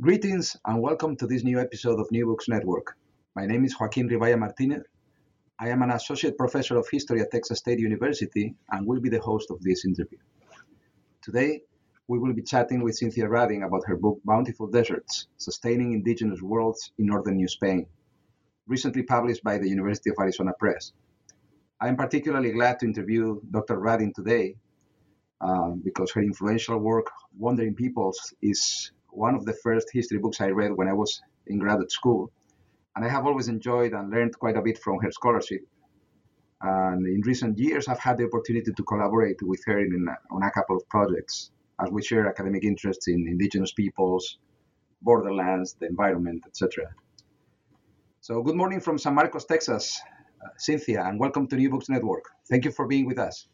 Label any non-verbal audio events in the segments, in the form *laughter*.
Greetings and welcome to this new episode of New Books Network. My name is Joaquin Rivaya Martinez. I am an associate professor of history at Texas State University and will be the host of this interview. Today, we will be chatting with Cynthia Radding about her book Bountiful Deserts Sustaining Indigenous Worlds in Northern New Spain, recently published by the University of Arizona Press. I am particularly glad to interview Dr. Radding today um, because her influential work, Wandering Peoples, is one of the first history books I read when I was in graduate school. And I have always enjoyed and learned quite a bit from her scholarship. And in recent years, I've had the opportunity to collaborate with her in, on a couple of projects as we share academic interests in indigenous peoples, borderlands, the environment, etc. So, good morning from San Marcos, Texas, uh, Cynthia, and welcome to New Books Network. Thank you for being with us.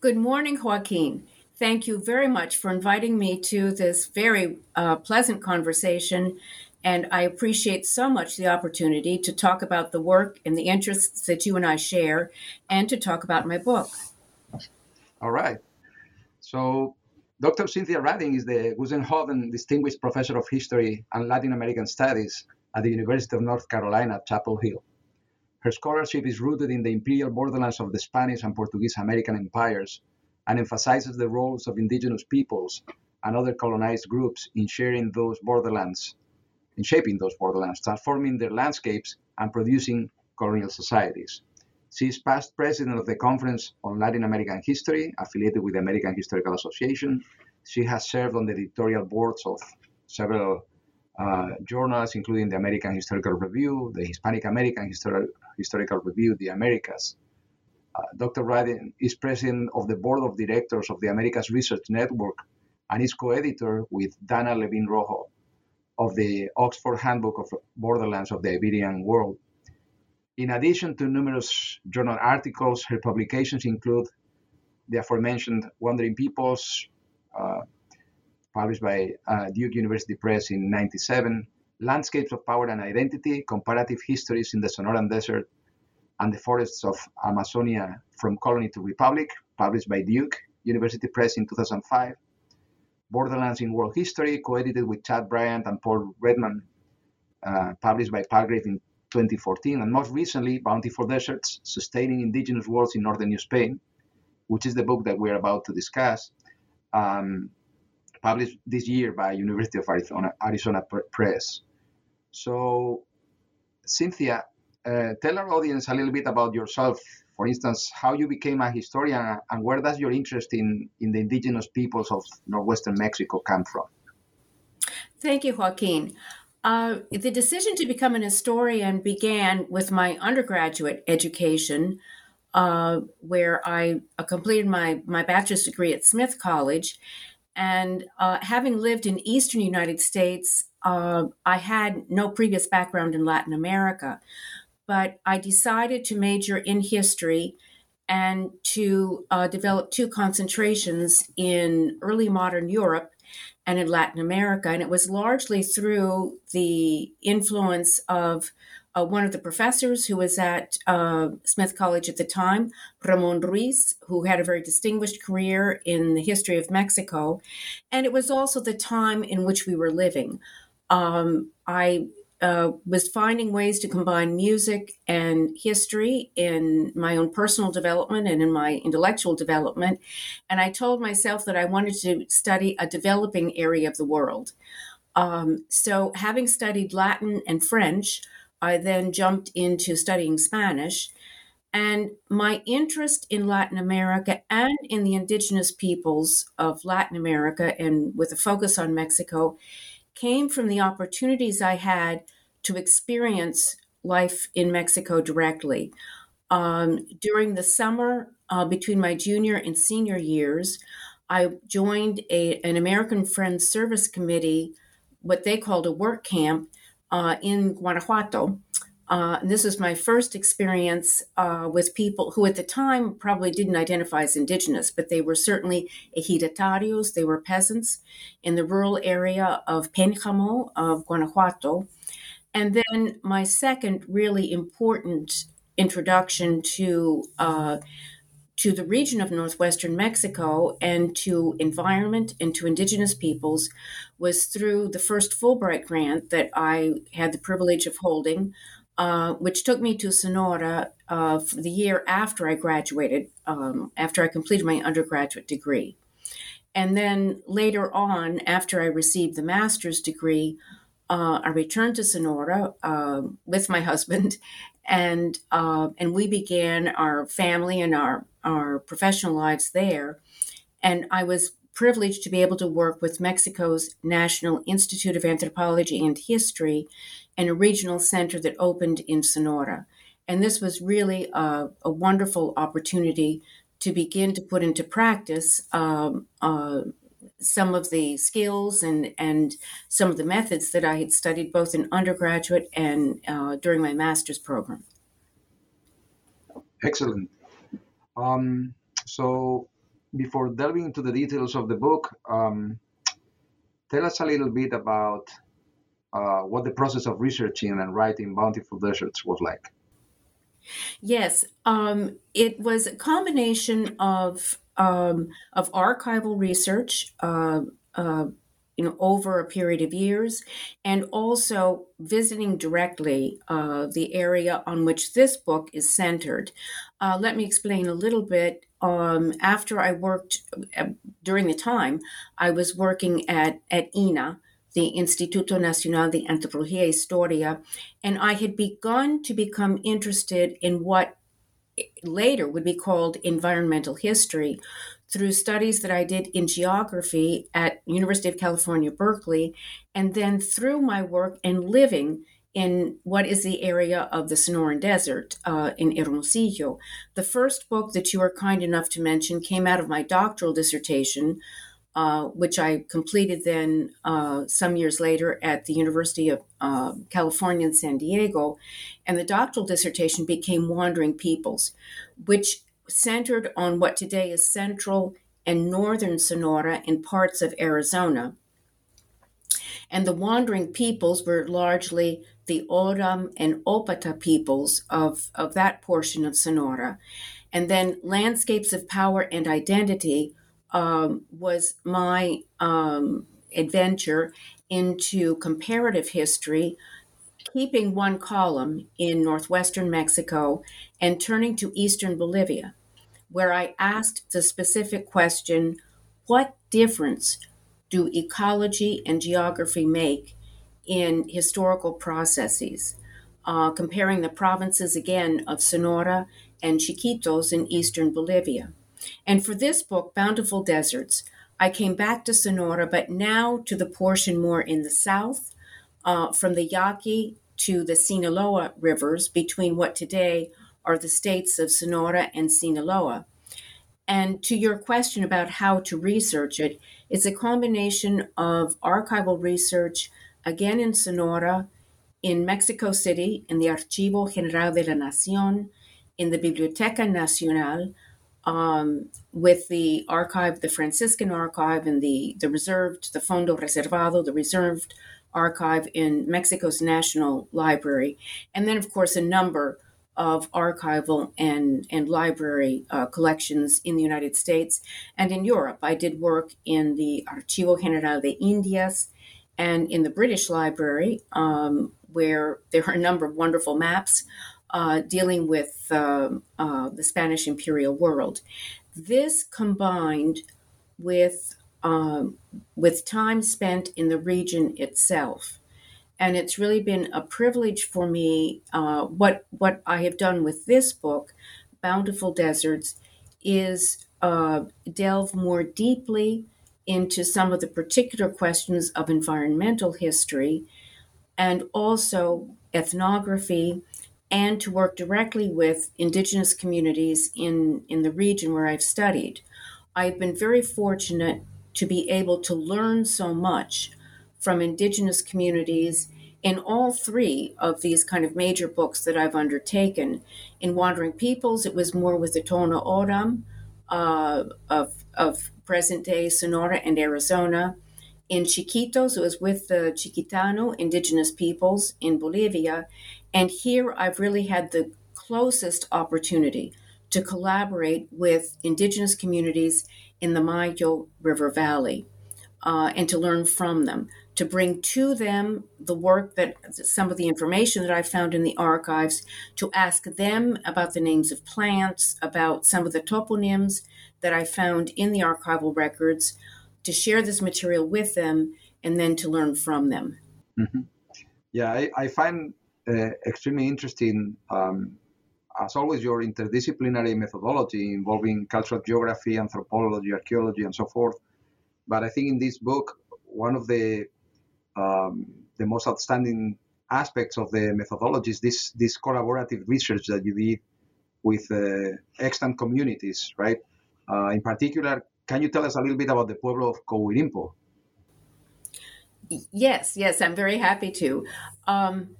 Good morning, Joaquin. Thank you very much for inviting me to this very uh, pleasant conversation. And I appreciate so much the opportunity to talk about the work and the interests that you and I share and to talk about my book. All right. So, Dr. Cynthia Radding is the Guggenheim Distinguished Professor of History and Latin American Studies at the University of North Carolina Chapel Hill. Her scholarship is rooted in the imperial borderlands of the Spanish and Portuguese American empires and emphasizes the roles of indigenous peoples and other colonized groups in sharing those borderlands, in shaping those borderlands, transforming their landscapes and producing colonial societies. She is past president of the Conference on Latin American History, affiliated with the American Historical Association. She has served on the editorial boards of several uh, journals, including the American Historical Review, the Hispanic American Histori- Historical Review, the Americas, uh, Dr. Radding is president of the board of directors of the Americas Research Network and is co-editor with Danna Levin Rojo of the Oxford Handbook of Borderlands of the Iberian World. In addition to numerous journal articles, her publications include the aforementioned Wandering Peoples, uh, published by uh, Duke University Press in 97, Landscapes of Power and Identity, Comparative Histories in the Sonoran Desert, and the Forests of Amazonia from Colony to Republic, published by Duke University Press in 2005. Borderlands in World History, co-edited with Chad Bryant and Paul Readman, uh, published by Palgrave in 2014. And most recently, Bountiful Deserts, Sustaining Indigenous Worlds in Northern New Spain, which is the book that we're about to discuss, um, published this year by University of Arizona, Arizona Press. So, Cynthia, uh, tell our audience a little bit about yourself. For instance, how you became a historian and where does your interest in, in the indigenous peoples of northwestern Mexico come from? Thank you, Joaquin. Uh, the decision to become an historian began with my undergraduate education, uh, where I uh, completed my, my bachelor's degree at Smith College. And uh, having lived in eastern United States, uh, I had no previous background in Latin America but I decided to major in history and to uh, develop two concentrations in early modern Europe and in Latin America. And it was largely through the influence of uh, one of the professors who was at uh, Smith College at the time, Ramon Ruiz, who had a very distinguished career in the history of Mexico. And it was also the time in which we were living. Um, I uh, was finding ways to combine music and history in my own personal development and in my intellectual development. And I told myself that I wanted to study a developing area of the world. Um, so, having studied Latin and French, I then jumped into studying Spanish. And my interest in Latin America and in the indigenous peoples of Latin America, and with a focus on Mexico, came from the opportunities I had to experience life in Mexico directly. Um, during the summer uh, between my junior and senior years, I joined a, an American Friends Service Committee, what they called a work camp uh, in Guanajuato. Uh, and this was my first experience uh, with people who at the time probably didn't identify as indigenous, but they were certainly ejidatarios, they were peasants in the rural area of Pénjamo of Guanajuato. And then my second really important introduction to uh, to the region of northwestern Mexico and to environment and to indigenous peoples was through the first Fulbright grant that I had the privilege of holding uh, which took me to Sonora uh, the year after I graduated, um, after I completed my undergraduate degree. And then later on, after I received the master's degree, uh, I returned to Sonora um, with my husband, *laughs* and uh, and we began our family and our our professional lives there. And I was privileged to be able to work with Mexico's National Institute of Anthropology and History and a regional center that opened in Sonora. And this was really a, a wonderful opportunity to begin to put into practice um, uh, some of the skills and, and some of the methods that I had studied both in undergraduate and uh, during my master's program. Excellent. Um, so, before delving into the details of the book, um, tell us a little bit about uh, what the process of researching and writing Bountiful Deserts was like. Yes, um, it was a combination of um, of archival research, uh, uh, you know, over a period of years, and also visiting directly uh, the area on which this book is centered. Uh, let me explain a little bit. Um, after I worked uh, during the time, I was working at at INAH the Instituto Nacional de Antropología Historia, and I had begun to become interested in what later would be called environmental history through studies that I did in geography at University of California, Berkeley, and then through my work and living in what is the area of the Sonoran Desert uh, in Hermosillo. The first book that you are kind enough to mention came out of my doctoral dissertation, uh, which I completed then uh, some years later at the University of uh, California in San Diego. And the doctoral dissertation became Wandering Peoples, which centered on what today is central and northern Sonora in parts of Arizona. And the wandering peoples were largely the Oram and Opata peoples of, of that portion of Sonora. And then landscapes of power and identity um, was my um, adventure into comparative history, keeping one column in northwestern Mexico and turning to eastern Bolivia, where I asked the specific question what difference do ecology and geography make in historical processes? Uh, comparing the provinces again of Sonora and Chiquitos in eastern Bolivia. And for this book, Bountiful Deserts, I came back to Sonora, but now to the portion more in the south, uh, from the Yaqui to the Sinaloa rivers, between what today are the states of Sonora and Sinaloa. And to your question about how to research it, it's a combination of archival research, again in Sonora, in Mexico City, in the Archivo General de la Nación, in the Biblioteca Nacional, um, with the archive, the Franciscan archive, and the, the reserved, the Fondo Reservado, the reserved archive in Mexico's National Library. And then, of course, a number of archival and, and library uh, collections in the United States and in Europe. I did work in the Archivo General de Indias and in the British Library, um, where there are a number of wonderful maps uh, dealing with uh, uh, the Spanish imperial world. This combined with um, with time spent in the region itself, and it's really been a privilege for me. Uh, what what I have done with this book, Bountiful Deserts, is uh, delve more deeply into some of the particular questions of environmental history, and also ethnography and to work directly with indigenous communities in, in the region where I've studied. I've been very fortunate to be able to learn so much from indigenous communities in all three of these kind of major books that I've undertaken. In Wandering Peoples, it was more with the Tohono O'odham uh, of, of present day Sonora and Arizona. In Chiquitos, it was with the Chiquitano indigenous peoples in Bolivia. And here I've really had the closest opportunity to collaborate with indigenous communities in the Mayo River Valley uh, and to learn from them, to bring to them the work that some of the information that I found in the archives, to ask them about the names of plants, about some of the toponyms that I found in the archival records, to share this material with them, and then to learn from them. Mm-hmm. Yeah, I, I find uh, extremely interesting, um, as always, your interdisciplinary methodology involving cultural geography, anthropology, archaeology, and so forth. But I think in this book, one of the um, the most outstanding aspects of the methodology is this this collaborative research that you did with uh, extant communities, right? Uh, in particular, can you tell us a little bit about the Pueblo of Cohuirimpo? Yes, yes, I'm very happy to. Um,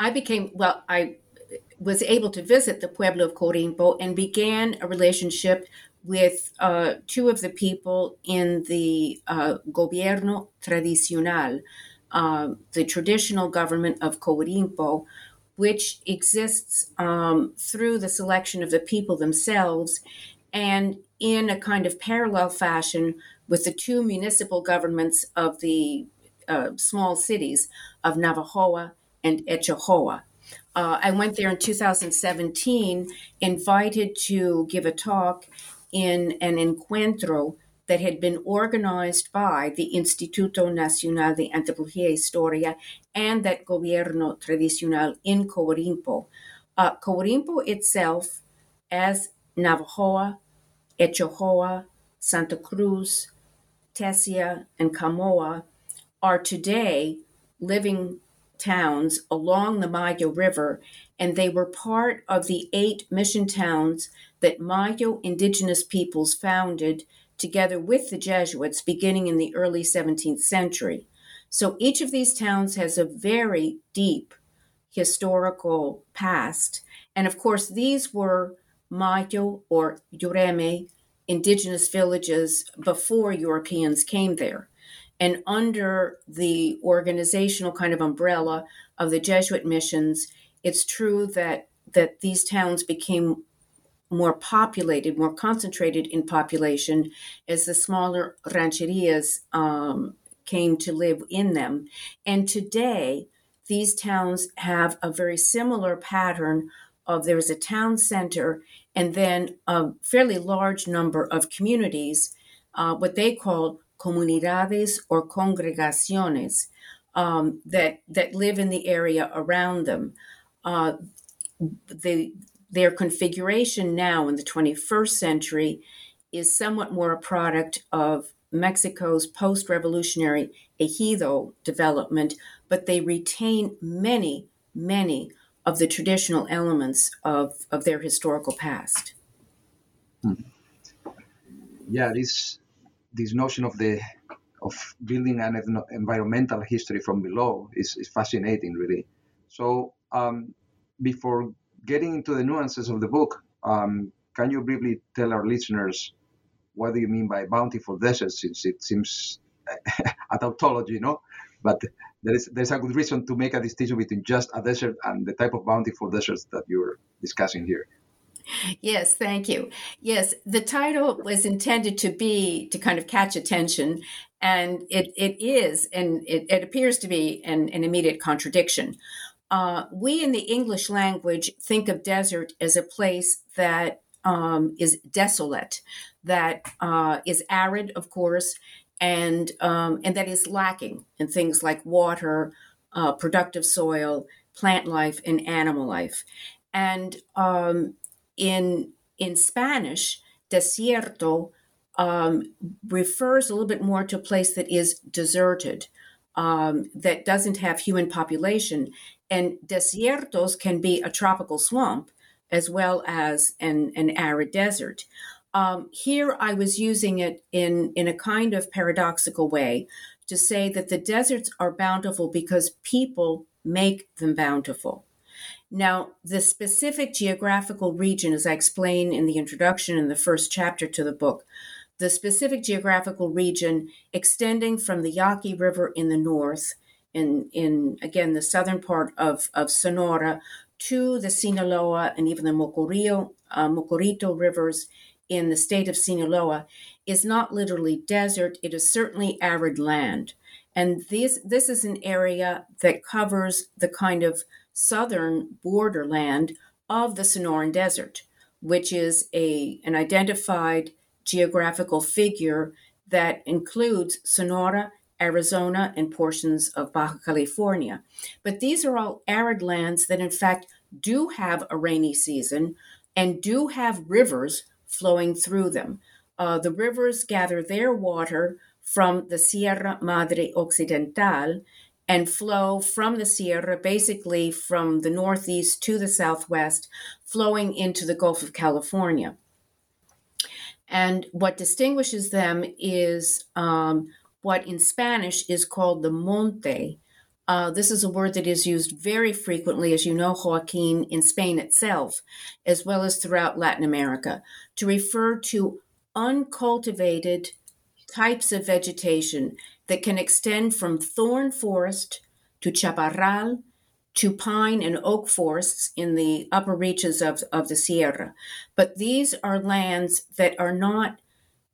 I became, well, I was able to visit the Pueblo of Cohuirimpo and began a relationship with uh, two of the people in the uh, Gobierno Tradicional, uh, the traditional government of Cohuirimpo, which exists um, through the selection of the people themselves and in a kind of parallel fashion with the two municipal governments of the uh, small cities of Navojoa and Etchojoa. Uh, I went there in 2017, invited to give a talk in an encuentro that had been organized by the Instituto Nacional de Antropología e Historia and that Gobierno Tradicional in Cohuirimpo. Uh, Cohuirimpo itself, as Navojoa, Etojoa, Santa Cruz, Tesia, and Camoa, are today living towns along the Mayo River, and they were part of the eight mission towns that Mayo indigenous peoples founded together with the Jesuits beginning in the early 17th century. So each of these towns has a very deep historical past. And of course, these were Mayo or Yoreme indigenous villages before Europeans came there. And under the organizational kind of umbrella of the Jesuit missions, it's true that that these towns became more populated, more concentrated in population as the smaller rancherias um, came to live in them. And today, these towns have a very similar pattern of there's a town center and then a fairly large number of communities, uh, what they call comunidades or congregaciones um, that that live in the area around them. Uh, the, their configuration now in the 21st century is somewhat more a product of Mexico's post revolutionary ejido development, but they retain many, many of the traditional elements of, of their historical past. Hmm. Yeah, this this notion of the of building an environmental history from below is, is fascinating, really. So um, before getting into the nuances of the book, um, can you briefly tell our listeners what do you mean by bountiful deserts? Since it seems *laughs* a tautology, know, but there is there's a good reason to make a distinction between just a desert and the type of bountiful deserts that you're discussing here. Yes, thank you. Yes, the title was intended to be to kind of catch attention, and it, it is, and it, it appears to be an, an immediate contradiction. Uh, we in the English language think of desert as a place that um, is desolate, that uh, is arid, of course, and um, and that is lacking in things like water, uh, productive soil, plant life, and animal life. And um, in in Spanish, desierto um, refers a little bit more to a place that is deserted, um, that doesn't have human population. And desiertos can be a tropical swamp as well as an, an arid desert. Um, here, I was using it in, in a kind of paradoxical way to say that the deserts are bountiful because people make them bountiful. Now, the specific geographical region, as I explain in the introduction in the first chapter to the book, the specific geographical region extending from the Yaqui River in the north, in, in again the southern part of, of Sonora, to the Sinaloa and even the uh, Mocorito rivers in the state of Sinaloa is not literally desert, it is certainly arid land. And this, this is an area that covers the kind of southern borderland of the Sonoran Desert, which is a, an identified geographical figure that includes Sonora, Arizona, and portions of Baja California. But these are all arid lands that, in fact, do have a rainy season and do have rivers flowing through them. Uh, the rivers gather their water from the Sierra Madre Occidental and flow from the Sierra, basically from the northeast to the southwest, flowing into the Gulf of California. And what distinguishes them is um, what in Spanish is called the monte. Uh, this is a word that is used very frequently, as you know, Joaquin, in Spain itself, as well as throughout Latin America, to refer to uncultivated types of vegetation that can extend from thorn forest to chaparral to pine and oak forests in the upper reaches of, of the Sierra. But these are lands that are not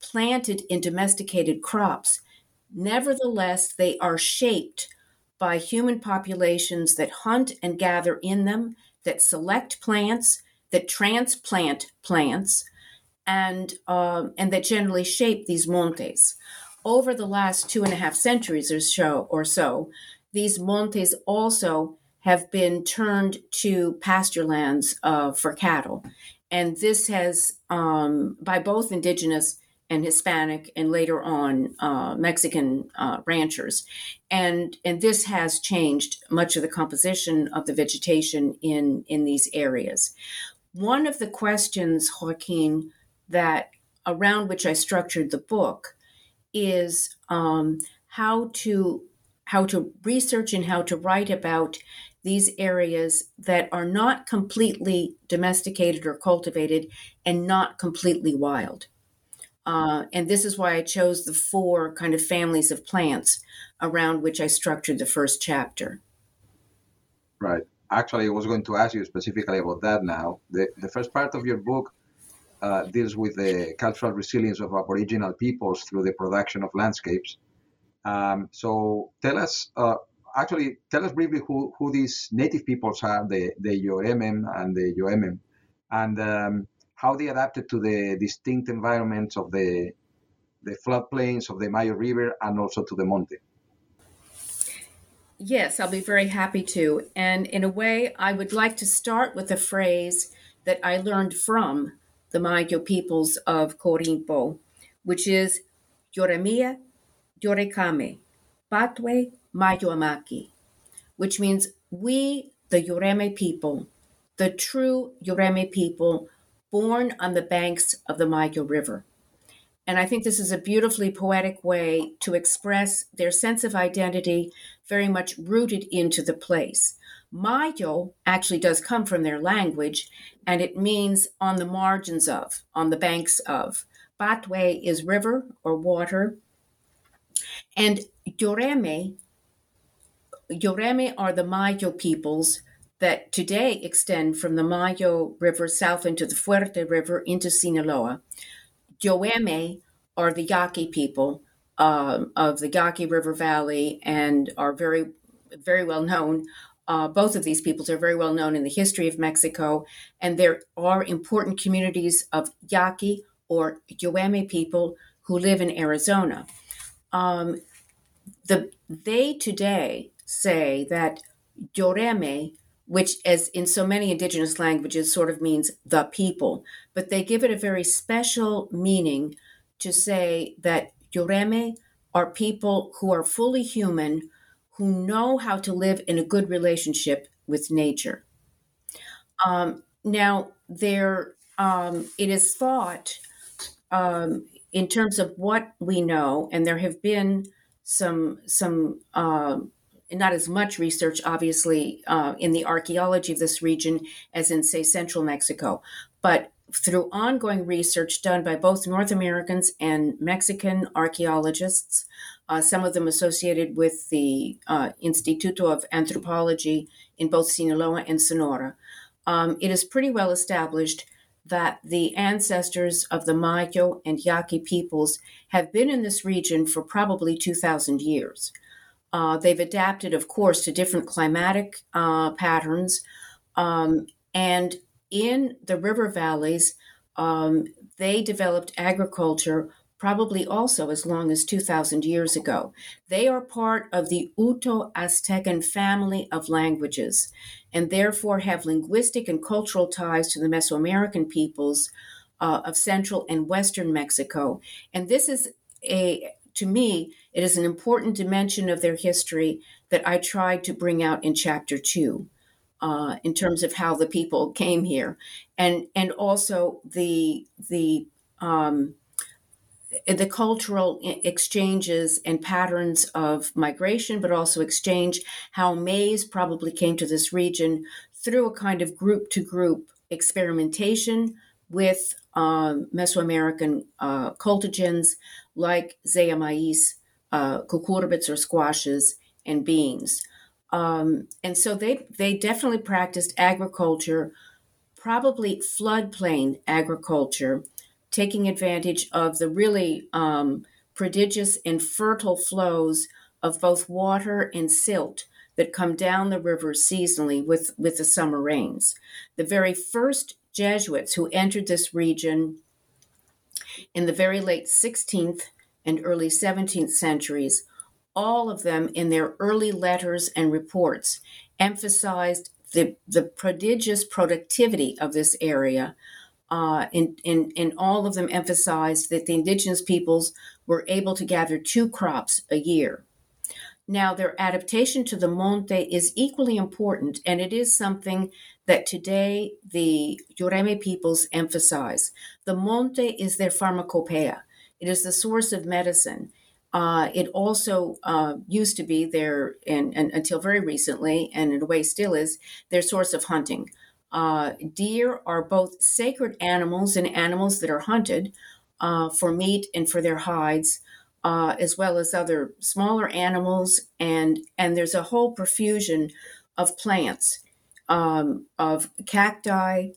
planted in domesticated crops. Nevertheless, they are shaped by human populations that hunt and gather in them, that select plants, that transplant plants, and um, and that generally shape these montes. Over the last two and a half centuries or so, or so, these montes also have been turned to pasture lands uh, for cattle, and this has um, by both indigenous and Hispanic, and later on uh, Mexican uh, ranchers, and and this has changed much of the composition of the vegetation in in these areas. One of the questions, Joaquin, that around which I structured the book is um, how to how to research and how to write about these areas that are not completely domesticated or cultivated and not completely wild. Uh, and this is why I chose the four kind of families of plants around which I structured the first chapter. Right. Actually, I was going to ask you specifically about that now. The, the first part of your book uh, deals with the cultural resilience of Aboriginal peoples through the production of landscapes. Um, so tell us, uh, actually, tell us briefly who, who these native peoples are, the, the and the Yoemem, and um, how they adapted to the distinct environments of the, the floodplains of the Mayo River and also to the Monte. Yes, I'll be very happy to. And in a way, I would like to start with a phrase that I learned from the Mayo peoples of Cohuirimpo, which is Yoremia Yorekame, Batwe Mayoamaki, which means we, the Yoreme people, the true Yoreme people, born on the banks of the Mayo River. And I think this is a beautifully poetic way to express their sense of identity, very much rooted into the place. Mayo actually does come from their language, and it means on the margins of, on the banks of. Batwe is river or water. And Yoreme, Yoreme are the Mayo peoples that today extend from the Mayo River south into the Fuerte River into Sinaloa. Yoeme are the Yaqui people um, of the Yaqui River Valley and are very, very well known. Uh, both of these peoples are very well known in the history of Mexico, and there are important communities of Yaqui or Yoeme people who live in Arizona. Um, the, they today say that Yoreme which, as in so many indigenous languages, sort of means the people, but they give it a very special meaning to say that Yoreme are people who are fully human, who know how to live in a good relationship with nature. Um, now, there, um, it is thought um, in terms of what we know, and there have been some some uh, not as much research, obviously, uh, in the archaeology of this region as in, say, central Mexico. But through ongoing research done by both North Americans and Mexican archaeologists, uh, some of them associated with the uh, Instituto of Anthropology in both Sinaloa and Sonora, um, it is pretty well established that the ancestors of the Mayo and Yaqui peoples have been in this region for probably 2,000 years. Uh, they've adapted, of course, to different climatic uh, patterns. Um, and in the river valleys, um, they developed agriculture probably also as long as 2,000 years ago. They are part of the Uto Aztecan family of languages and therefore have linguistic and cultural ties to the Mesoamerican peoples uh, of central and western Mexico. And this is a, to me, it is an important dimension of their history that I tried to bring out in chapter two. Uh, in terms of how the people came here, and and also the the um, the cultural exchanges and patterns of migration, but also exchange how maize probably came to this region through a kind of group to group experimentation with um, Mesoamerican uh, cultigens like Zea mays, uh, cucurbits or squashes, and beans. Um, and so they, they definitely practiced agriculture, probably floodplain agriculture, taking advantage of the really um, prodigious and fertile flows of both water and silt that come down the river seasonally with, with the summer rains. The very first Jesuits who entered this region in the very late 16th and early 17th centuries, all of them in their early letters and reports emphasized the, the prodigious productivity of this area. Uh, and, and, and all of them emphasized that the indigenous peoples were able to gather two crops a year. Now, their adaptation to the monte is equally important, and it is something that today the Yoreme peoples emphasize. The monte is their pharmacopoeia. It is the source of medicine. Uh, it also uh, used to be their, and, and, until very recently, and in a way still is, their source of hunting. Uh, deer are both sacred animals and animals that are hunted uh, for meat and for their hides, uh, as well as other smaller animals. And, and there's a whole profusion of plants, um, of cacti,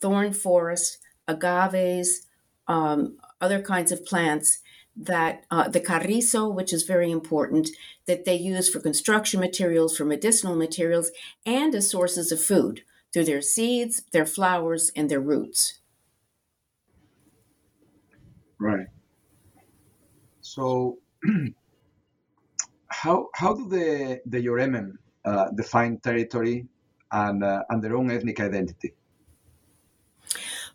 thorn forests, agaves, um, other kinds of plants that uh, the carrizo, which is very important, that they use for construction materials, for medicinal materials, and as sources of food through their seeds, their flowers, and their roots. Right. So, *clears throat* how how do the the Yoremen uh, define territory and uh, and their own ethnic identity?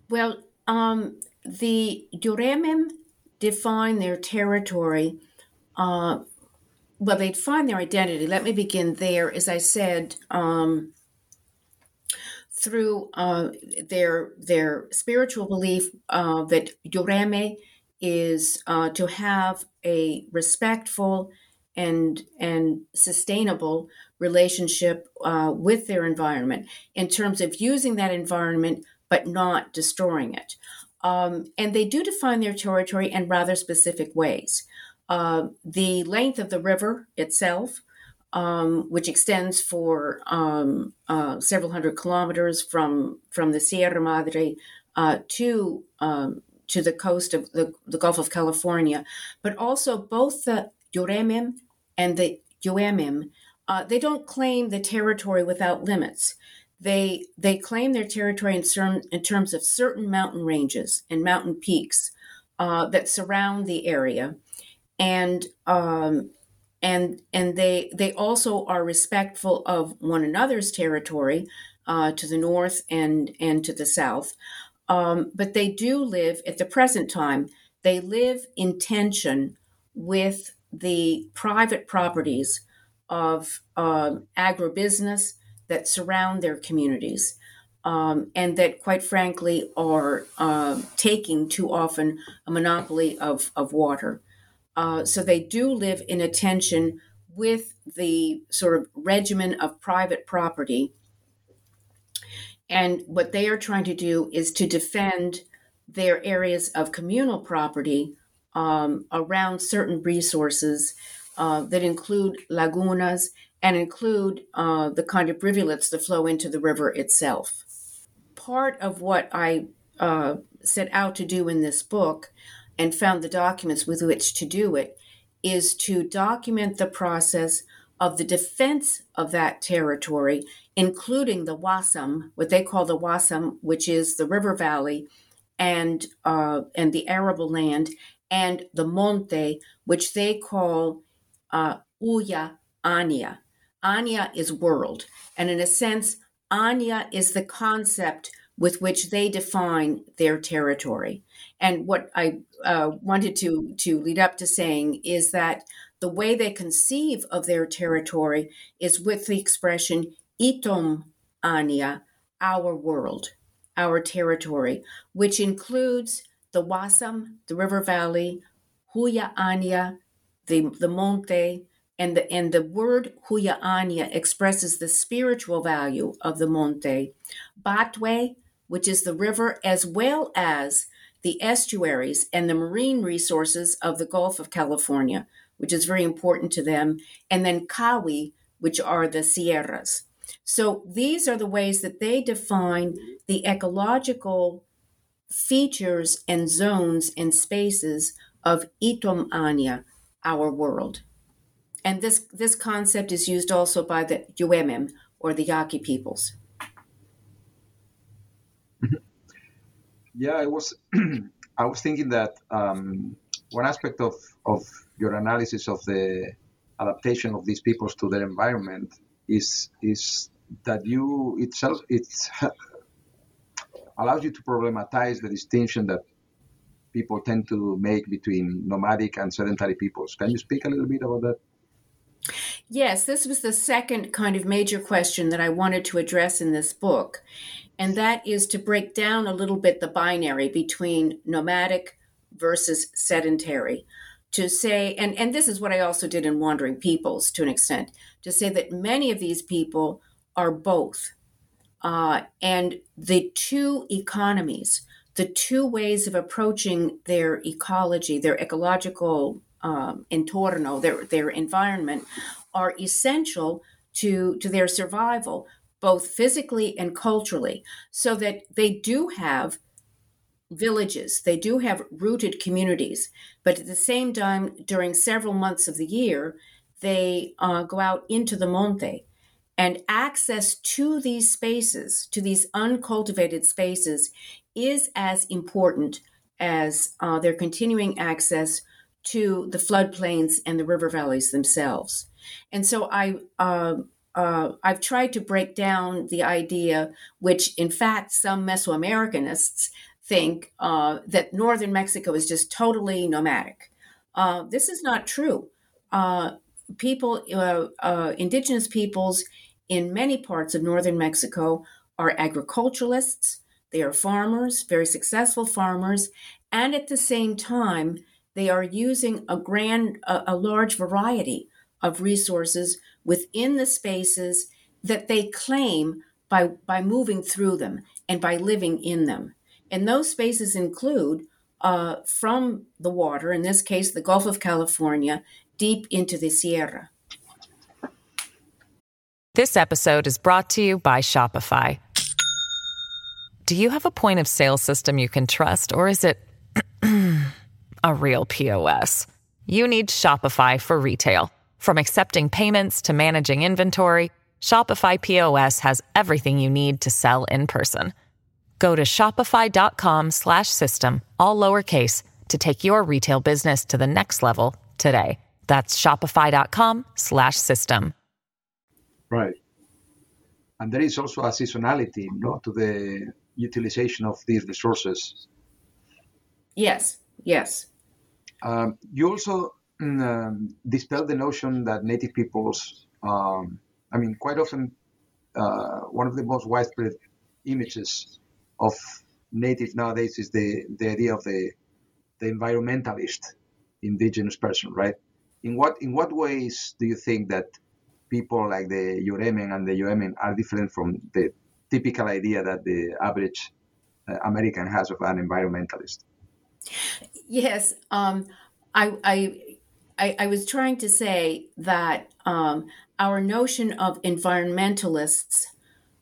Well, um, the Yoremim define their territory. Uh, well, they define their identity. Let me begin there. As I said, um, through uh, their their spiritual belief uh, that Yoreme is uh, to have a respectful and and sustainable relationship uh, with their environment in terms of using that environment but not destroying it. Um, and they do define their territory in rather specific ways. Uh, the length of the river itself, um, which extends for um, uh, several hundred kilometers from from the Sierra Madre uh, to um, to the coast of the, the, Gulf of California, but also both the Yoremim and the Yuemim, uh, they don't claim the territory without limits. They they claim their territory in, certain, in terms of certain mountain ranges and mountain peaks uh, that surround the area, and um, and and they they also are respectful of one another's territory uh, to the north and and to the south. Um, but they do live at the present time. They live in tension with the private properties of um, agribusiness that surround their communities. Um, and that, quite frankly, are uh, taking too often a monopoly of, of water. Uh, so they do live in a tension with the sort of regimen of private property. And what they are trying to do is to defend their areas of communal property um, around certain resources uh, that include lagunas and include uh, the kind of rivulets that flow into the river itself. Part of what I uh, set out to do in this book and found the documents with which to do it is to document the process of the defense of that territory, including the Wasam, what they call the Wasam, which is the river valley and uh, and the arable land, and the monte, which they call uh, Huya Anya. Anya is world. And in a sense, Anya is the concept with which they define their territory. And what I uh, wanted to, to lead up to saying is that the way they conceive of their territory is with the expression itom anya, our world, our territory, which includes the Wasam, the river valley, Huya Anya, the, the Monte, and the, and the word Huyaanya expresses the spiritual value of the Monte. Batwe, which is the river, as well as the estuaries and the marine resources of the Gulf of California, which is very important to them, and then Kawi, which are the Sierras. So these are the ways that they define the ecological features and zones and spaces of Itom Anya, our world. And this, this concept is used also by the Yuemim or the Yaqui peoples. Mm-hmm. Yeah, I was *clears throat* I was thinking that um, one aspect of, of your analysis of the adaptation of these peoples to their environment is is that you itself it's *laughs* allows you to problematize the distinction that people tend to make between nomadic and sedentary peoples. Can you speak a little bit about that? Yes, this was the second kind of major question that I wanted to address in this book. And that is to break down a little bit the binary between nomadic versus sedentary. To say, and, and this is what I also did in Wandering Peoples to an extent, to say that many of these people are both. Uh, and the two economies, the two ways of approaching their ecology, their ecological um, entorno, their, their environment, are essential to, to their survival, both physically and culturally, so that they do have villages, they do have rooted communities, but at the same time, during several months of the year, they uh, go out into the monte and access to these spaces, to these uncultivated spaces, is as important as uh, their continuing access to the floodplains and the river valleys themselves. And so I, uh, uh, I've tried to break down the idea, which in fact some Mesoamericanists think uh, that northern Mexico is just totally nomadic. Uh, this is not true. Uh, people, indigenous peoples in many parts of northern Mexico are agriculturalists, they are farmers, very successful farmers, and at the same time, they are using a grand, a, a large variety of resources within the spaces that they claim by, by moving through them and by living in them. And those spaces include uh, from the water, in this case, the Gulf of California, deep into the Sierra. This episode is brought to you by Shopify. Do you have a point of sale system you can trust, or is it a real POS? You need Shopify for retail. From accepting payments to managing inventory, Shopify POS has everything you need to sell in person. Go to shopify.com/system all lowercase to take your retail business to the next level today. That's shopify.com/system. Right. And there is also a seasonality, no, to the utilization of these resources. Yes. Yes. Um, you also mm, um, dispel the notion that native peoples, um, I mean, quite often, uh, one of the most widespread images of native nowadays is the, the idea of the, the environmentalist indigenous person, right? In what in what ways do you think that people like the Yuremen and the Yoemen are different from the typical idea that the average uh, American has of an environmentalist? Yes, um, I, I, I, I, was trying to say that um, our notion of environmentalists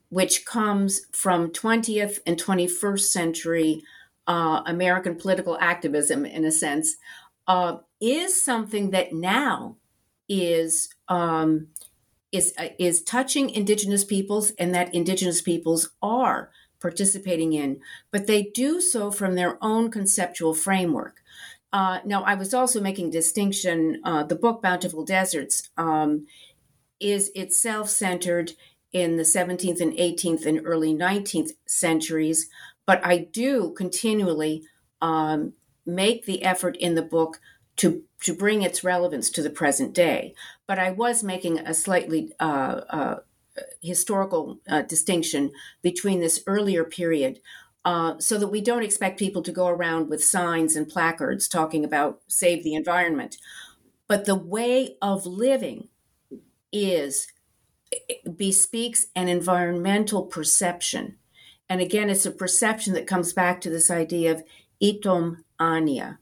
which comes from 20th and 21st century uh, American political activism, in a sense, uh, is something that now is um, is uh, is touching Indigenous peoples, and that Indigenous peoples are participating in, but they do so from their own conceptual framework. Uh, now, I was also making distinction. Uh, the book Bountiful Deserts um, is itself centered in the 17th and 18th and early 19th centuries, but I do continually um, make the effort in the book to to bring its relevance to the present day. But I was making a slightly uh, uh, historical uh, distinction between this earlier period. Uh, so that we don't expect people to go around with signs and placards talking about save the environment. But the way of living is bespeaks an environmental perception. And again, it's a perception that comes back to this idea of itom ania.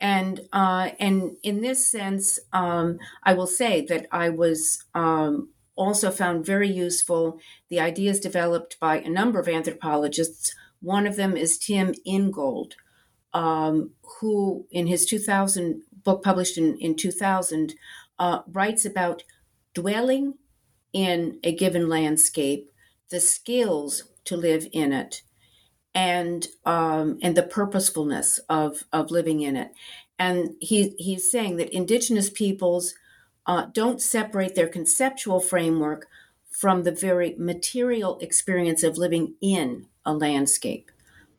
And uh, and in this sense, um, I will say that I was um, also found very useful the ideas developed by a number of anthropologists. One of them is Tim Ingold, um, who in his 2000 book published in, in 2000 uh, writes about dwelling in a given landscape, the skills to live in it, and um, and the purposefulness of of living in it. And he he's saying that indigenous peoples uh, don't separate their conceptual framework from the very material experience of living in a landscape,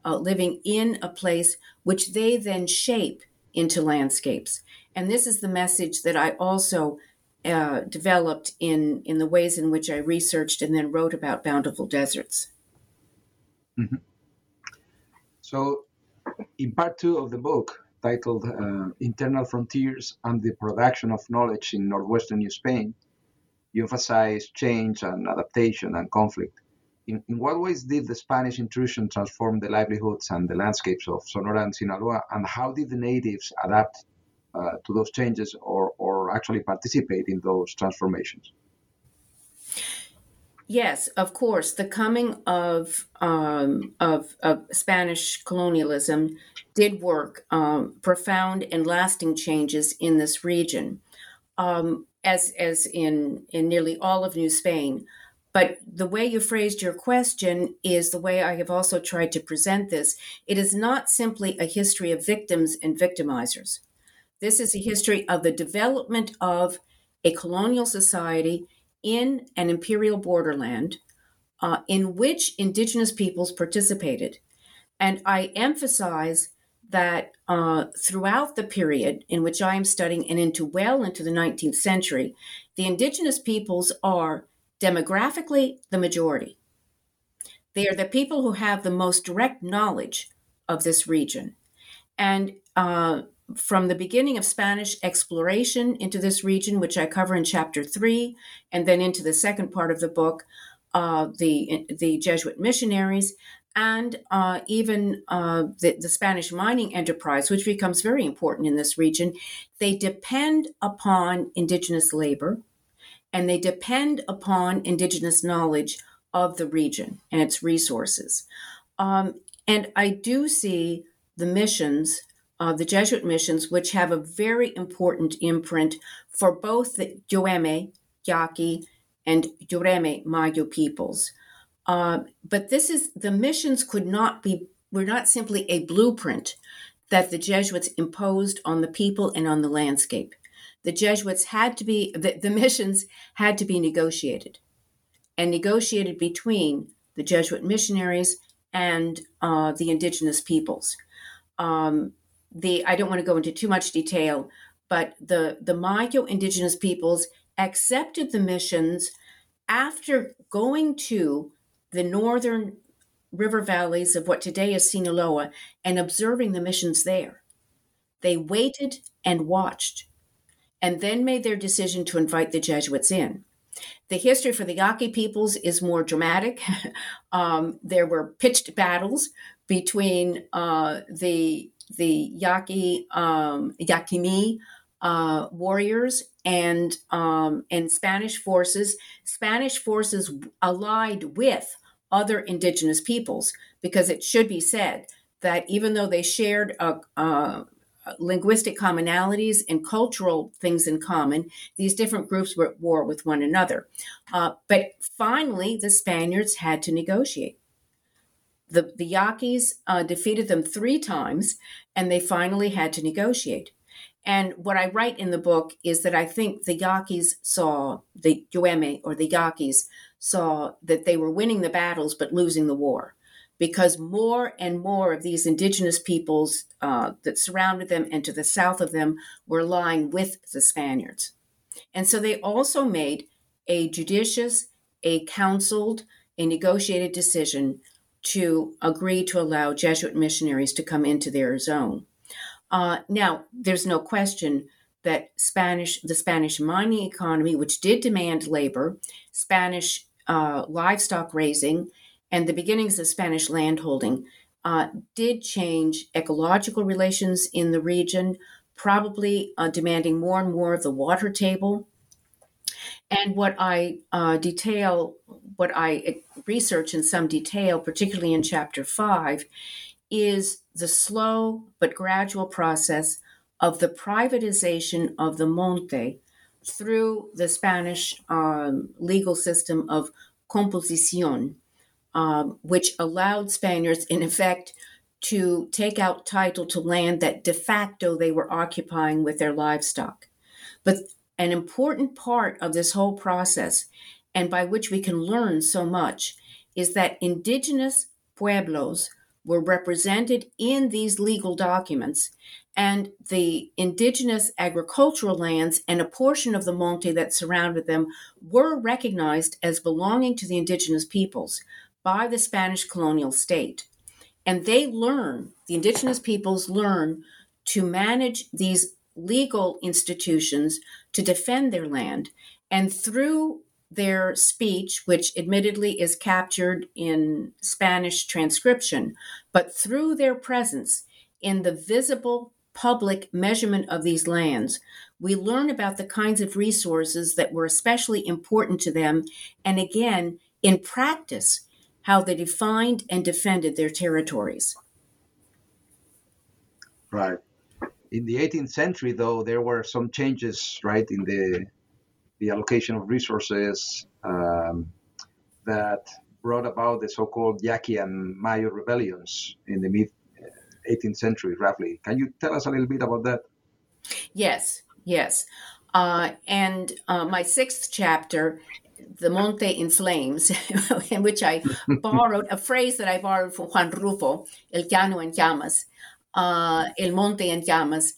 uh, living in a place which they then shape into landscapes. And this is the message that I also uh, developed in in the ways in which I researched and then wrote about bountiful deserts. Mm-hmm. So, in part two of the book, titled uh, "Internal Frontiers and the Production of Knowledge in Northwestern New Spain," you emphasize change and adaptation and conflict. In, in what ways did the Spanish intrusion transform the livelihoods and the landscapes of Sonora and Sinaloa, and how did the natives adapt uh, to those changes or, or actually participate in those transformations? Yes, of course. The coming of um, of, of, Spanish colonialism did work um, profound and lasting changes in this region, um, as as in in nearly all of New Spain. But the way you phrased your question is the way I have also tried to present this. It is not simply a history of victims and victimizers. This is a history of the development of a colonial society in an imperial borderland uh, in which indigenous peoples participated. And I emphasize that uh, throughout the period in which I am studying and into well into the 19th century, the indigenous peoples are demographically the majority. They are the people who have the most direct knowledge of this region. And uh, from the beginning of Spanish exploration into this region, which I cover in chapter three, and then into the second part of the book, uh, the the Jesuit missionaries, and uh, even uh, the, the Spanish mining enterprise, which becomes very important in this region, they depend upon indigenous labor, and they depend upon indigenous knowledge of the region and its resources. Um, and I do see the missions uh, the Jesuit missions, which have a very important imprint for both the Yoeme, Yaqui, and Yureme Mayo peoples. Uh, but this is the missions could not be were not simply a blueprint that the Jesuits imposed on the people and on the landscape. The Jesuits had to be the, the missions had to be negotiated, and negotiated between the Jesuit missionaries and uh, the indigenous peoples. Um, the I don't want to go into too much detail, but the the Mayo indigenous peoples accepted the missions after going to the northern river valleys of what today is Sinaloa and observing the missions there. They waited and watched and then made their decision to invite the Jesuits in. The history for the Yaqui peoples is more dramatic. *laughs* um, there were pitched battles between uh, the the Yaqui um, Yaquini uh, warriors and um, and Spanish forces. Spanish forces allied with other indigenous peoples because it should be said that even though they shared a, a linguistic commonalities and cultural things in common, these different groups were at war with one another. Uh, but finally, the Spaniards had to negotiate. The, the Yaquis uh, defeated them three times, and they finally had to negotiate. And what I write in the book is that I think the Yaquis saw, the Yoeme or the Yaquis saw that they were winning the battles but losing the war because more and more of these indigenous peoples uh, that surrounded them and to the south of them were lying with the Spaniards. And so they also made a judicious, a counseled, a negotiated decision to agree to allow Jesuit missionaries to come into their zone. Uh, now, there's no question that Spanish, the Spanish mining economy, which did demand labor, Spanish uh, livestock raising, and the beginnings of Spanish landholding, uh, did change ecological relations in the region, probably uh, demanding more and more of the water table. And what I uh, detail, what I research in some detail, particularly in chapter five, is the slow but gradual process of the privatization of the monte through the Spanish um, legal system of composición, um, which allowed Spaniards, in effect, to take out title to land that de facto they were occupying with their livestock. But an important part of this whole process, and by which we can learn so much, is that indigenous pueblos were represented in these legal documents, and the indigenous agricultural lands and a portion of the monte that surrounded them were recognized as belonging to the indigenous peoples by the Spanish colonial state. And they learn, the indigenous peoples learn to manage these legal institutions to defend their land. And through their speech, which admittedly is captured in Spanish transcription, but through their presence in the visible public measurement of these lands, we learn about the kinds of resources that were especially important to them, and again, in practice, how they defined and defended their territories. Right. In the 18th century, though, there were some changes, right, in the the allocation of resources um, that brought about the so-called Yaqui and Mayo rebellions in the mid 18th uh, century, roughly. Can you tell us a little bit about that? Yes, yes. Uh, and uh, my sixth chapter, The Monte in Flames, *laughs* in which I *laughs* borrowed a phrase that I borrowed from Juan Rulfo, El Llano en Llamas, uh, El Monte en Llamas.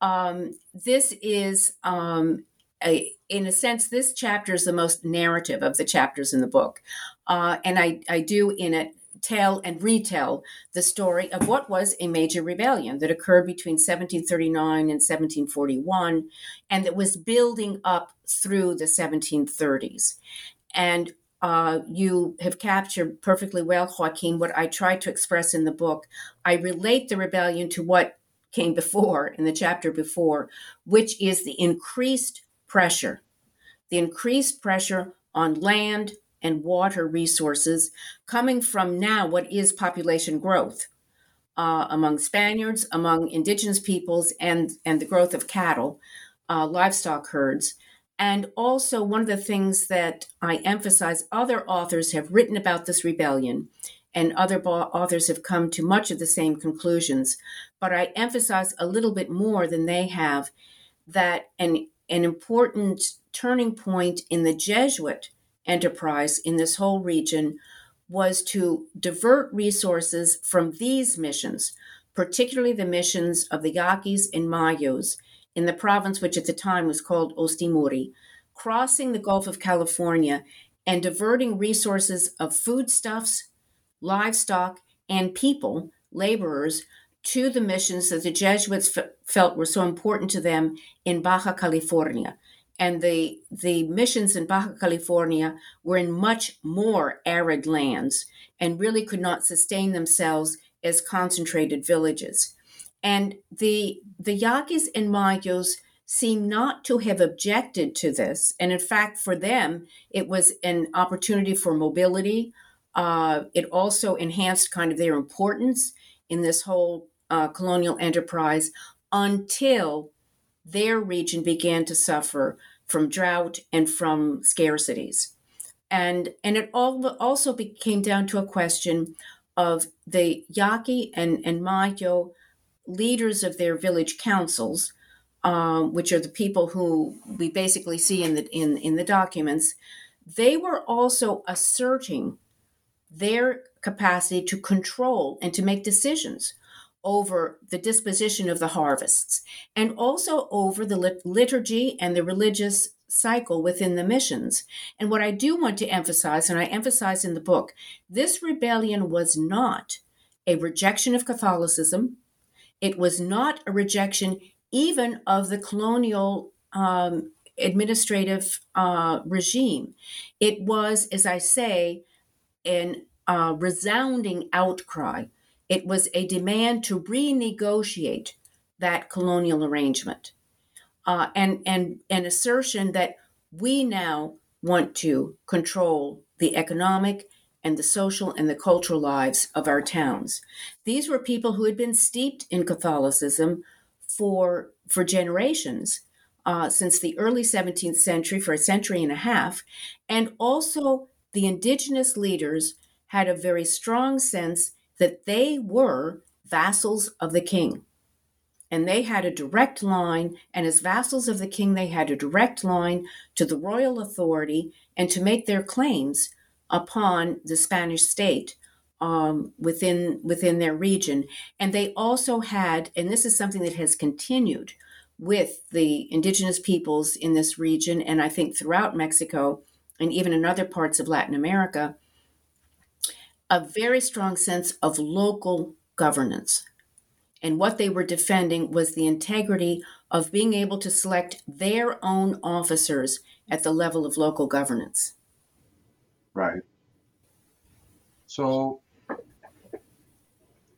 Um, this is um, a, in a sense, this chapter is the most narrative of the chapters in the book. Uh, and I, I do in it tell and retell the story of what was a major rebellion that occurred between 1739 and 1741 and that was building up through the 1730s. And uh, you have captured perfectly well, Joaquin, what I tried to express in the book. I relate the rebellion to what came before in the chapter before, which is the increased pressure, the increased pressure on land and water resources coming from now what is population growth uh, among Spaniards, among indigenous peoples, and, and the growth of cattle, uh, livestock herds. And also, one of the things that I emphasize, other authors have written about this rebellion, and other authors have come to much of the same conclusions. But I emphasize a little bit more than they have that an, an important turning point in the Jesuit enterprise in this whole region was to divert resources from these missions, particularly the missions of the Yaquis and Mayos in the province which at the time was called Ostimuri, crossing the Gulf of California and diverting resources of foodstuffs, livestock, and people, laborers, to the missions that the Jesuits f- felt were so important to them in Baja California, and the the missions in Baja California were in much more arid lands and really could not sustain themselves as concentrated villages. And the the Yaquis and Mayos seem not to have objected to this, and in fact, for them, it was an opportunity for mobility. Uh, it also enhanced kind of their importance in this whole uh, colonial enterprise until their region began to suffer from drought and from scarcities. And, and it all also came down to a question of the Yaqui and, and Mayo leaders of their village councils, um, which are the people who we basically see in the, in, in the documents, they were also asserting their capacity to control and to make decisions over the disposition of the harvests and also over the lit- liturgy and the religious cycle within the missions. And what I do want to emphasize, and I emphasize in the book, this rebellion was not a rejection of Catholicism. It was not a rejection even of the colonial um, administrative uh, regime. It was, as I say, an uh, resounding outcry it was a demand to renegotiate that colonial arrangement uh, and, and an assertion that we now want to control the economic and the social and the cultural lives of our towns. These were people who had been steeped in Catholicism for, for generations, uh, since the early 17th century, for a century and a half. And also, the indigenous leaders had a very strong sense that they were vassals of the king. And they had a direct line, and as vassals of the king, they had a direct line to the royal authority and to make their claims upon the Spanish state um, within within their region. And they also had, and this is something that has continued with the indigenous peoples in this region, and I think throughout Mexico and even in other parts of Latin America, a very strong sense of local governance. And what they were defending was the integrity of being able to select their own officers at the level of local governance. Right. So,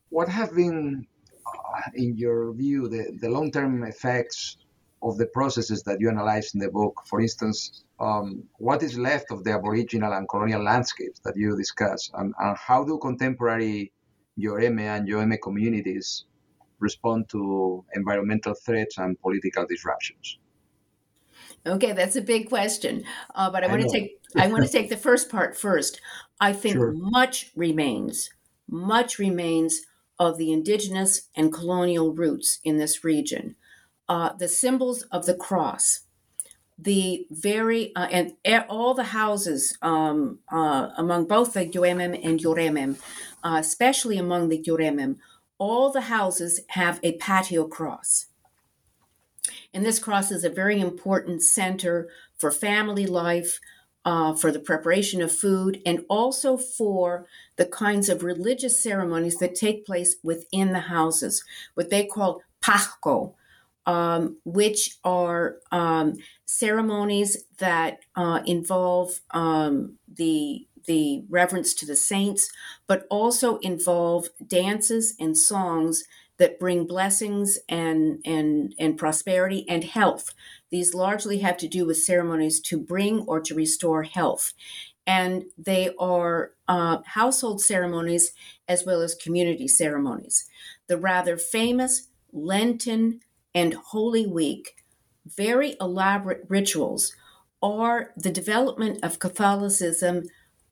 what have been, uh, in your view, the, the long term effects of the processes that you analyze in the book? For instance, um, what is left of the Aboriginal and colonial landscapes that you discuss, and, and how do contemporary Yoreme and Yoeme communities respond to environmental threats and political disruptions? Okay, that's a big question, uh, but I, I want to take I want to take the first part first. I think sure. much remains, much remains of the indigenous and colonial roots in this region. Uh, the symbols of the cross, the very uh, and all the houses um, uh, among both the Yoemem and Yoremem, uh, especially among the Yoremem, all the houses have a patio cross. And this cross is a very important center for family life, uh, for the preparation of food, and also for the kinds of religious ceremonies that take place within the houses, what they call pahko, um, which are um, ceremonies that uh, involve um, the the reverence to the saints, but also involve dances and songs that bring blessings and and and prosperity and health. These largely have to do with ceremonies to bring or to restore health, and they are uh, household ceremonies as well as community ceremonies. The rather famous Lenten and Holy Week, very elaborate rituals, are the development of Catholicism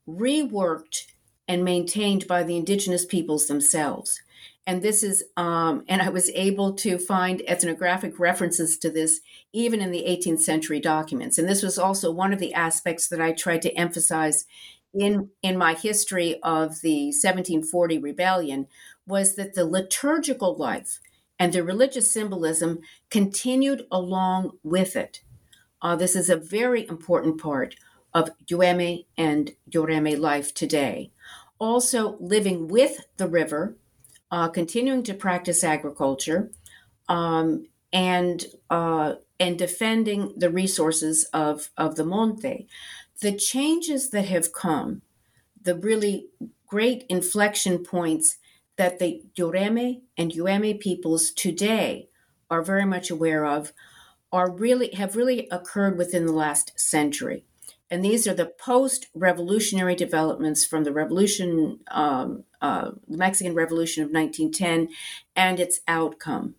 reworked and maintained by the indigenous peoples themselves. And this is, um, and I was able to find ethnographic references to this even in the 18th century documents. And this was also one of the aspects that I tried to emphasize in in my history of the 1740 rebellion was that the liturgical life and the religious symbolism continued along with it. Uh, this is a very important part of Yoeme and Yoreme life today. Also, living with the river, uh, continuing to practice agriculture, um, and uh, and defending the resources of, of the monte. The changes that have come, the really great inflection points that the Yoreme and Yoeme peoples today are very much aware of, are really have really occurred within the last century and these are the post-revolutionary developments from the revolution, um, uh, the Mexican Revolution of 1910, and its outcome.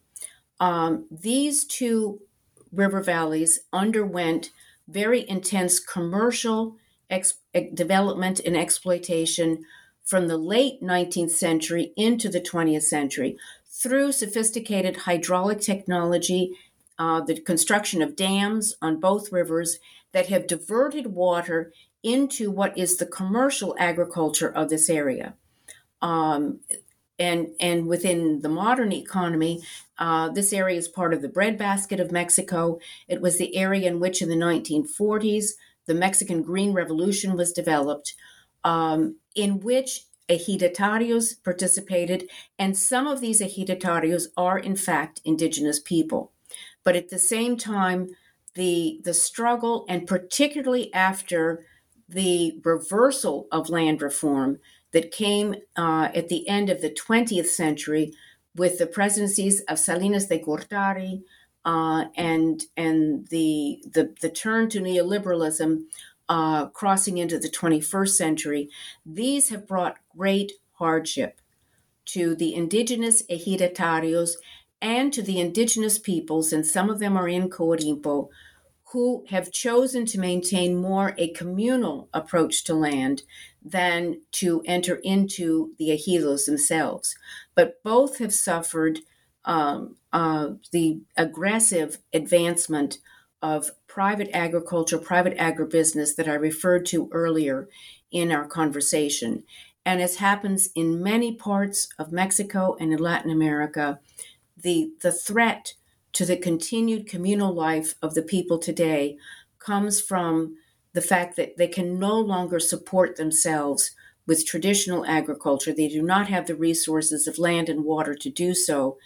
Um, these two river valleys underwent very intense commercial ex- development and exploitation from the late 19th century into the 20th century through sophisticated hydraulic technology, uh, the construction of dams on both rivers, that have diverted water into what is the commercial agriculture of this area. Um, and, and within the modern economy, uh, this area is part of the breadbasket of Mexico. It was the area in which, in the 1940s, the Mexican Green Revolution was developed, um, in which ejidatarios participated, and some of these ejidatarios are, in fact, indigenous people. But at the same time, the the struggle and particularly after the reversal of land reform that came uh, at the end of the 20th century with the presidencies of Salinas de Gortari uh, and and the, the the turn to neoliberalism uh, crossing into the 21st century, these have brought great hardship to the indigenous ejidatarios and to the indigenous peoples, and some of them are in Coahuilco, who have chosen to maintain more a communal approach to land than to enter into the ejidos themselves. But both have suffered um, uh, the aggressive advancement of private agriculture, private agribusiness that I referred to earlier in our conversation. And as happens in many parts of Mexico and in Latin America, the, the threat to the continued communal life of the people today comes from the fact that they can no longer support themselves with traditional agriculture. They do not have the resources of land and water to do so.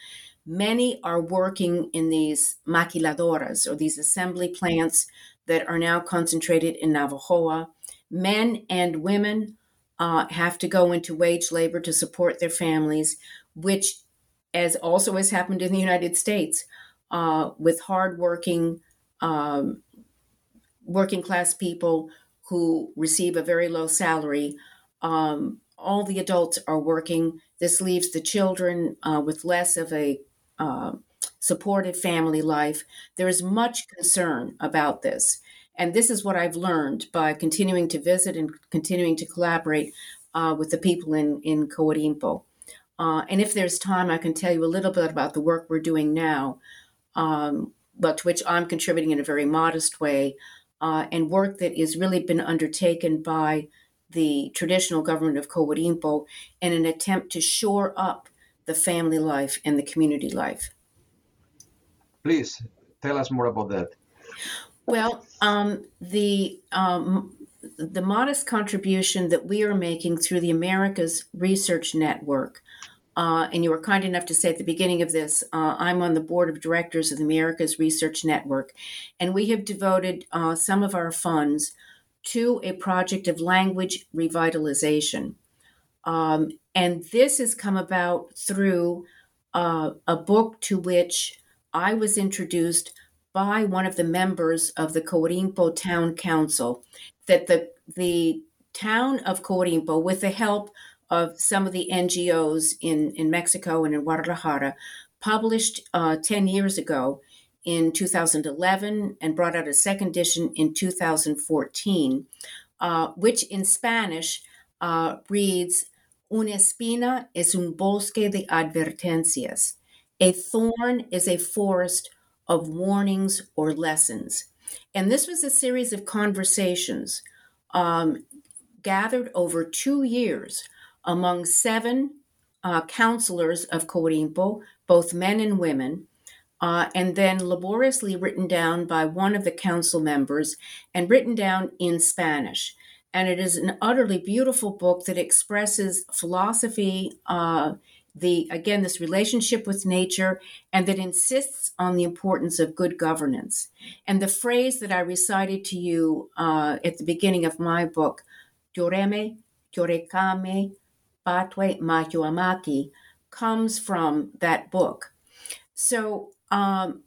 Many are working in these maquiladoras or these assembly plants that are now concentrated in Navojoa. Men and women uh, have to go into wage labor to support their families, which, as also has happened in the United States, uh, with hardworking, um, working class people who receive a very low salary. Um, all the adults are working. This leaves the children uh, with less of a uh, supportive family life. There is much concern about this. And this is what I've learned by continuing to visit and continuing to collaborate uh, with the people in, in Coahuilco. Uh, and if there's time, I can tell you a little bit about the work we're doing now um, but to which I'm contributing in a very modest way, uh, and work that has really been undertaken by the traditional government of Coahuilco in an attempt to shore up the family life and the community life. Please tell us more about that. Well, um, the um, the modest contribution that we are making through the Americas Research Network. Uh, and you were kind enough to say at the beginning of this, uh, I'm on the board of directors of the Americas Research Network, and we have devoted uh, some of our funds to a project of language revitalization. Um, and this has come about through uh, a book to which I was introduced by one of the members of the Cohuirimpo Town Council that the the town of Cohuirimpo, with the help of some of the NGOs in, in Mexico and in Guadalajara, published uh, 10 years ago in 2011 and brought out a second edition in 2014, uh, which in Spanish uh, reads Una espina es un bosque de advertencias. A thorn is a forest of warnings or lessons. And this was a series of conversations um, gathered over two years among seven uh, counselors of Cohuirimpo, both men and women, uh, and then laboriously written down by one of the council members and written down in Spanish. And it is an utterly beautiful book that expresses philosophy, uh, the again this relationship with nature and that insists on the importance of good governance and the phrase that i recited to you uh, at the beginning of my book Yoreme, Yorekame, Batwe Mahuamaki comes from that book. So um,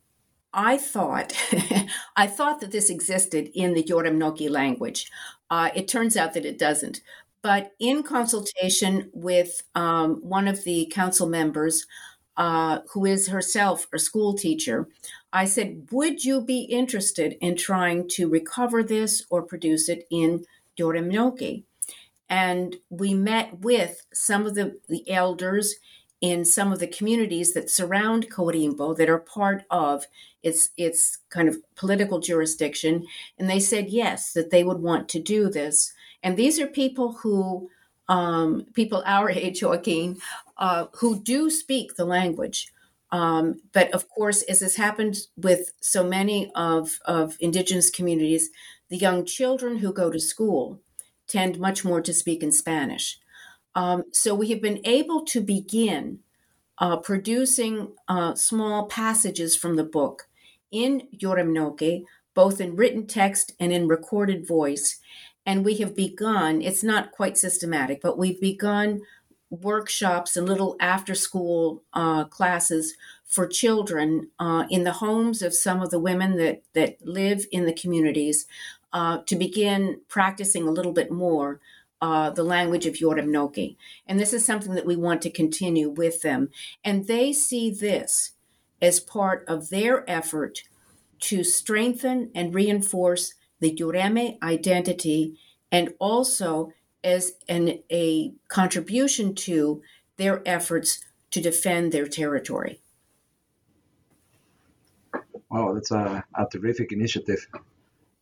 I thought *laughs* I thought that this existed in the Yoremnoki language. Uh, it turns out that it doesn't. But in consultation with um, one of the council members, uh, who is herself a school teacher, I said, Would you be interested in trying to recover this or produce it in Yoremnoki? And we met with some of the, the elders in some of the communities that surround Cohuirimpo that are part of its its kind of political jurisdiction, and they said yes that they would want to do this. And these are people who, um, people our *laughs* age, Joaquin, uh, who do speak the language. Um, but of course, as has happened with so many of, of indigenous communities, the young children who go to school tend much more to speak in Spanish. Um, so we have been able to begin uh, producing uh, small passages from the book in Yoremnoki, both in written text and in recorded voice. And we have begun, it's not quite systematic, but we've begun workshops and little after school uh, classes for children uh, in the homes of some of the women that, that live in the communities uh, to begin practicing a little bit more uh, the language of Yoremnoki. And this is something that we want to continue with them. And they see this as part of their effort to strengthen and reinforce the Yoreme identity and also as an, a contribution to their efforts to defend their territory. Wow, that's a, a terrific initiative.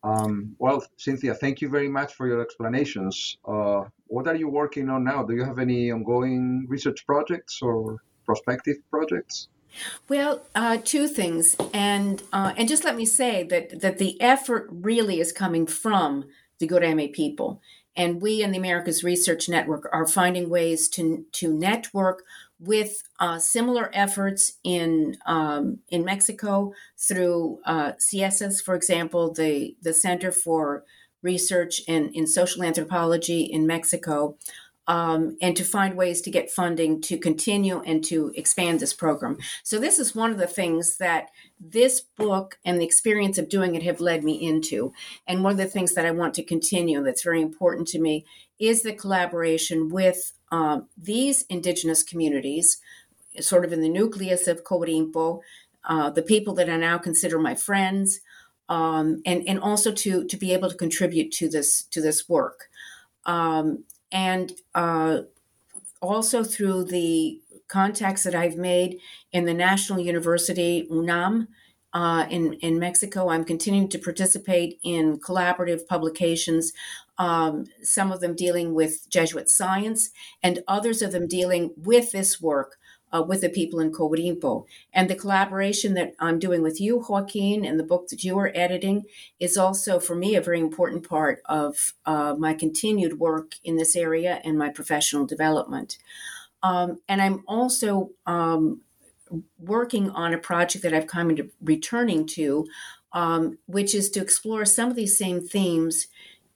Um, well, Cynthia, thank you very much for your explanations. Uh, what are you working on now? Do you have any ongoing research projects or prospective projects? Well, uh, two things, and uh, and just let me say that that the effort really is coming from the Yoreme people, and we in the Americas Research Network are finding ways to to network with uh, similar efforts in um, in Mexico through uh, CIESAS, for example, the the Center for Research in, in Social Anthropology in Mexico, um, and to find ways to get funding to continue and to expand this program. So this is one of the things that this book and the experience of doing it have led me into, and one of the things that I want to continue that's very important to me is the collaboration with um, these indigenous communities, sort of in the nucleus of Cohuirimpo, uh, the people that I now consider my friends, um, and and also to to be able to contribute to this to this work, um, and uh, also through the contacts that I've made in the National University UNAM uh, in in Mexico. I'm continuing to participate in collaborative publications um, some of them dealing with Jesuit science, and others of them dealing with this work uh, with the people in Cohuirimpo. And the collaboration that I'm doing with you, Joaquin, and the book that you are editing is also, for me, a very important part of uh, my continued work in this area and my professional development. Um, and I'm also um, working on a project that I've kind of returning to, um, which is to explore some of these same themes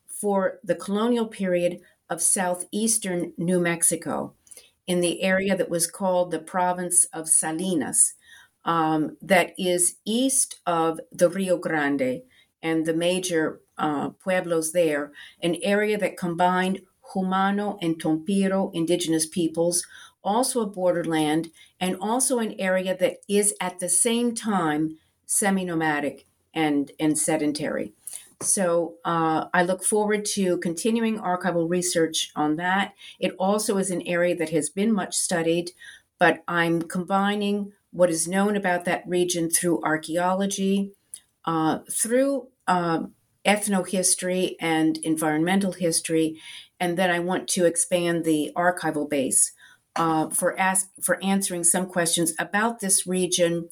for the colonial period of southeastern New Mexico in the area that was called the province of Salinas, um, that is east of the Rio Grande and the major uh, pueblos there, an area that combined Jumano and Tompiro indigenous peoples, also a borderland, and also an area that is at the same time semi nomadic and, and sedentary. So uh, I look forward to continuing archival research on that. It also is an area that has been much studied, but I'm combining what is known about that region through archaeology, uh, through uh, ethnohistory and environmental history, and then I want to expand the archival base uh, for ask for answering some questions about this region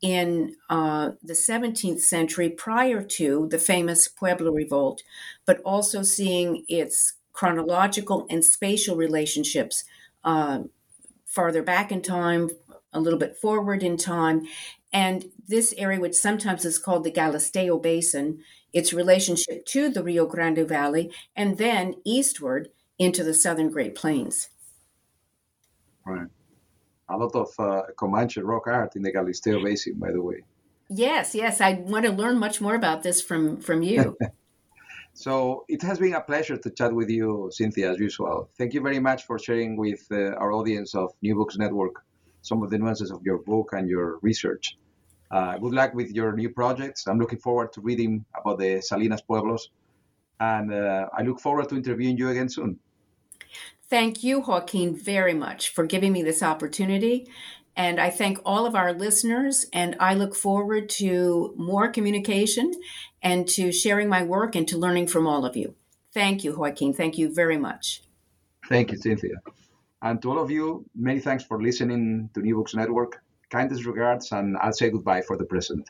in uh, the 17th century prior to the famous Pueblo Revolt, but also seeing its chronological and spatial relationships uh, farther back in time, a little bit forward in time. And this area, which sometimes is called the Galisteo Basin, its relationship to the Rio Grande Valley, and then eastward into the southern Great Plains. Right a lot of uh, Comanche rock art in the Galisteo Basin, by the way. Yes, yes, I want to learn much more about this from from you. *laughs* *laughs* so it has been a pleasure to chat with you, Cynthia, as usual. Thank you very much for sharing with uh, our audience of New Books Network some of the nuances of your book and your research. Uh, good luck with your new projects. I'm looking forward to reading about the Salinas Pueblos, and uh, I look forward to interviewing you again soon. Thank you, Joaquin, very much for giving me this opportunity. And I thank all of our listeners, and I look forward to more communication and to sharing my work and to learning from all of you. Thank you, Joaquin. Thank you very much. Thank you, Cynthia. And to all of you, many thanks for listening to New Books Network. Kindest regards, and I'll say goodbye for the present.